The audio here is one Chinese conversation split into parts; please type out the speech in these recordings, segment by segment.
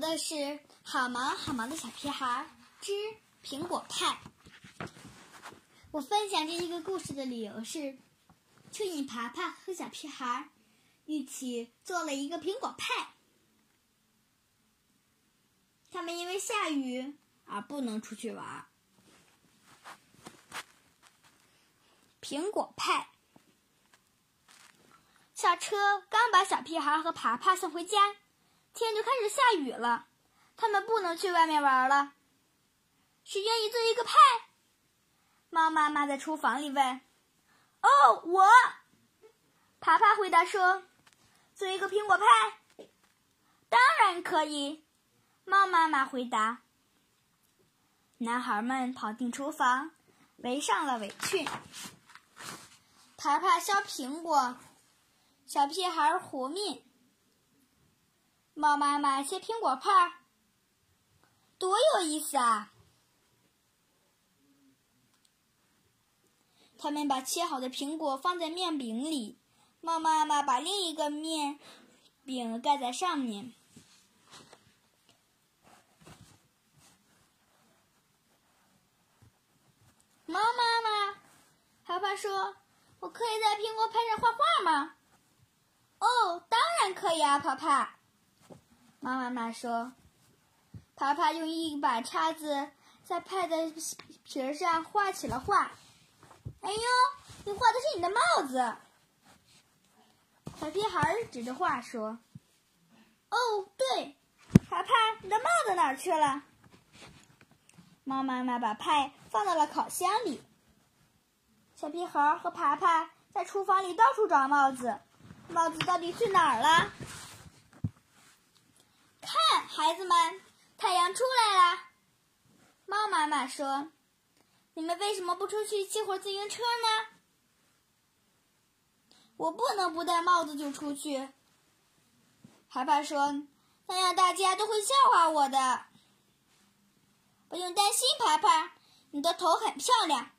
的是《好忙好忙的小屁孩之苹果派》。我分享这一个故事的理由是，蚯蚓爬爬和小屁孩一起做了一个苹果派。他们因为下雨而不能出去玩。苹果派。校车刚把小屁孩和爬爬送回家，天就开始下雨了。他们不能去外面玩了。谁愿意做一个派？猫妈妈在厨房里问。“哦，我。”爬爬回答说，“做一个苹果派。”当然可以。猫妈妈回答。男孩们跑进厨房，围上了围裙。爬爬削苹果。小屁孩和面，猫妈妈切苹果派儿，多有意思啊！他们把切好的苹果放在面饼里，猫妈妈把另一个面饼盖在上面。猫妈妈，爬爬说：“我可以在苹果派上画画吗？”哦，当然可以啊，爬爬。猫妈妈说：“爬爬用一把叉子在派的皮上画起了画。”哎呦，你画的是你的帽子！小屁孩指着画说：“哦，对，爬爬，你的帽子哪儿去了？”猫妈妈把派放到了烤箱里。小屁孩和爬爬在厨房里到处找帽子。帽子到底去哪儿了？孩子们，太阳出来了。猫妈妈说：“你们为什么不出去骑会儿自行车呢？”我不能不戴帽子就出去。爬爬说：“那样大家都会笑话我的。”不用担心，爬爬，你的头很漂亮。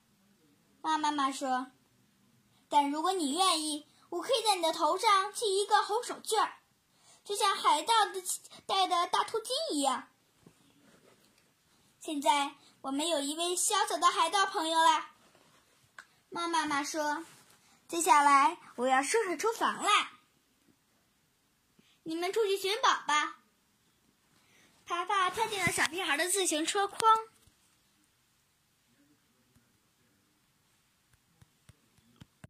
猫妈妈说：“但如果你愿意。”我可以在你的头上系一个红手绢儿，就像海盗的带的大头巾一样。现在我们有一位小小的海盗朋友啦。猫妈妈说：“接下来我要收拾厨房啦，你们出去寻宝吧。”爬爬跳进了小屁孩的自行车筐。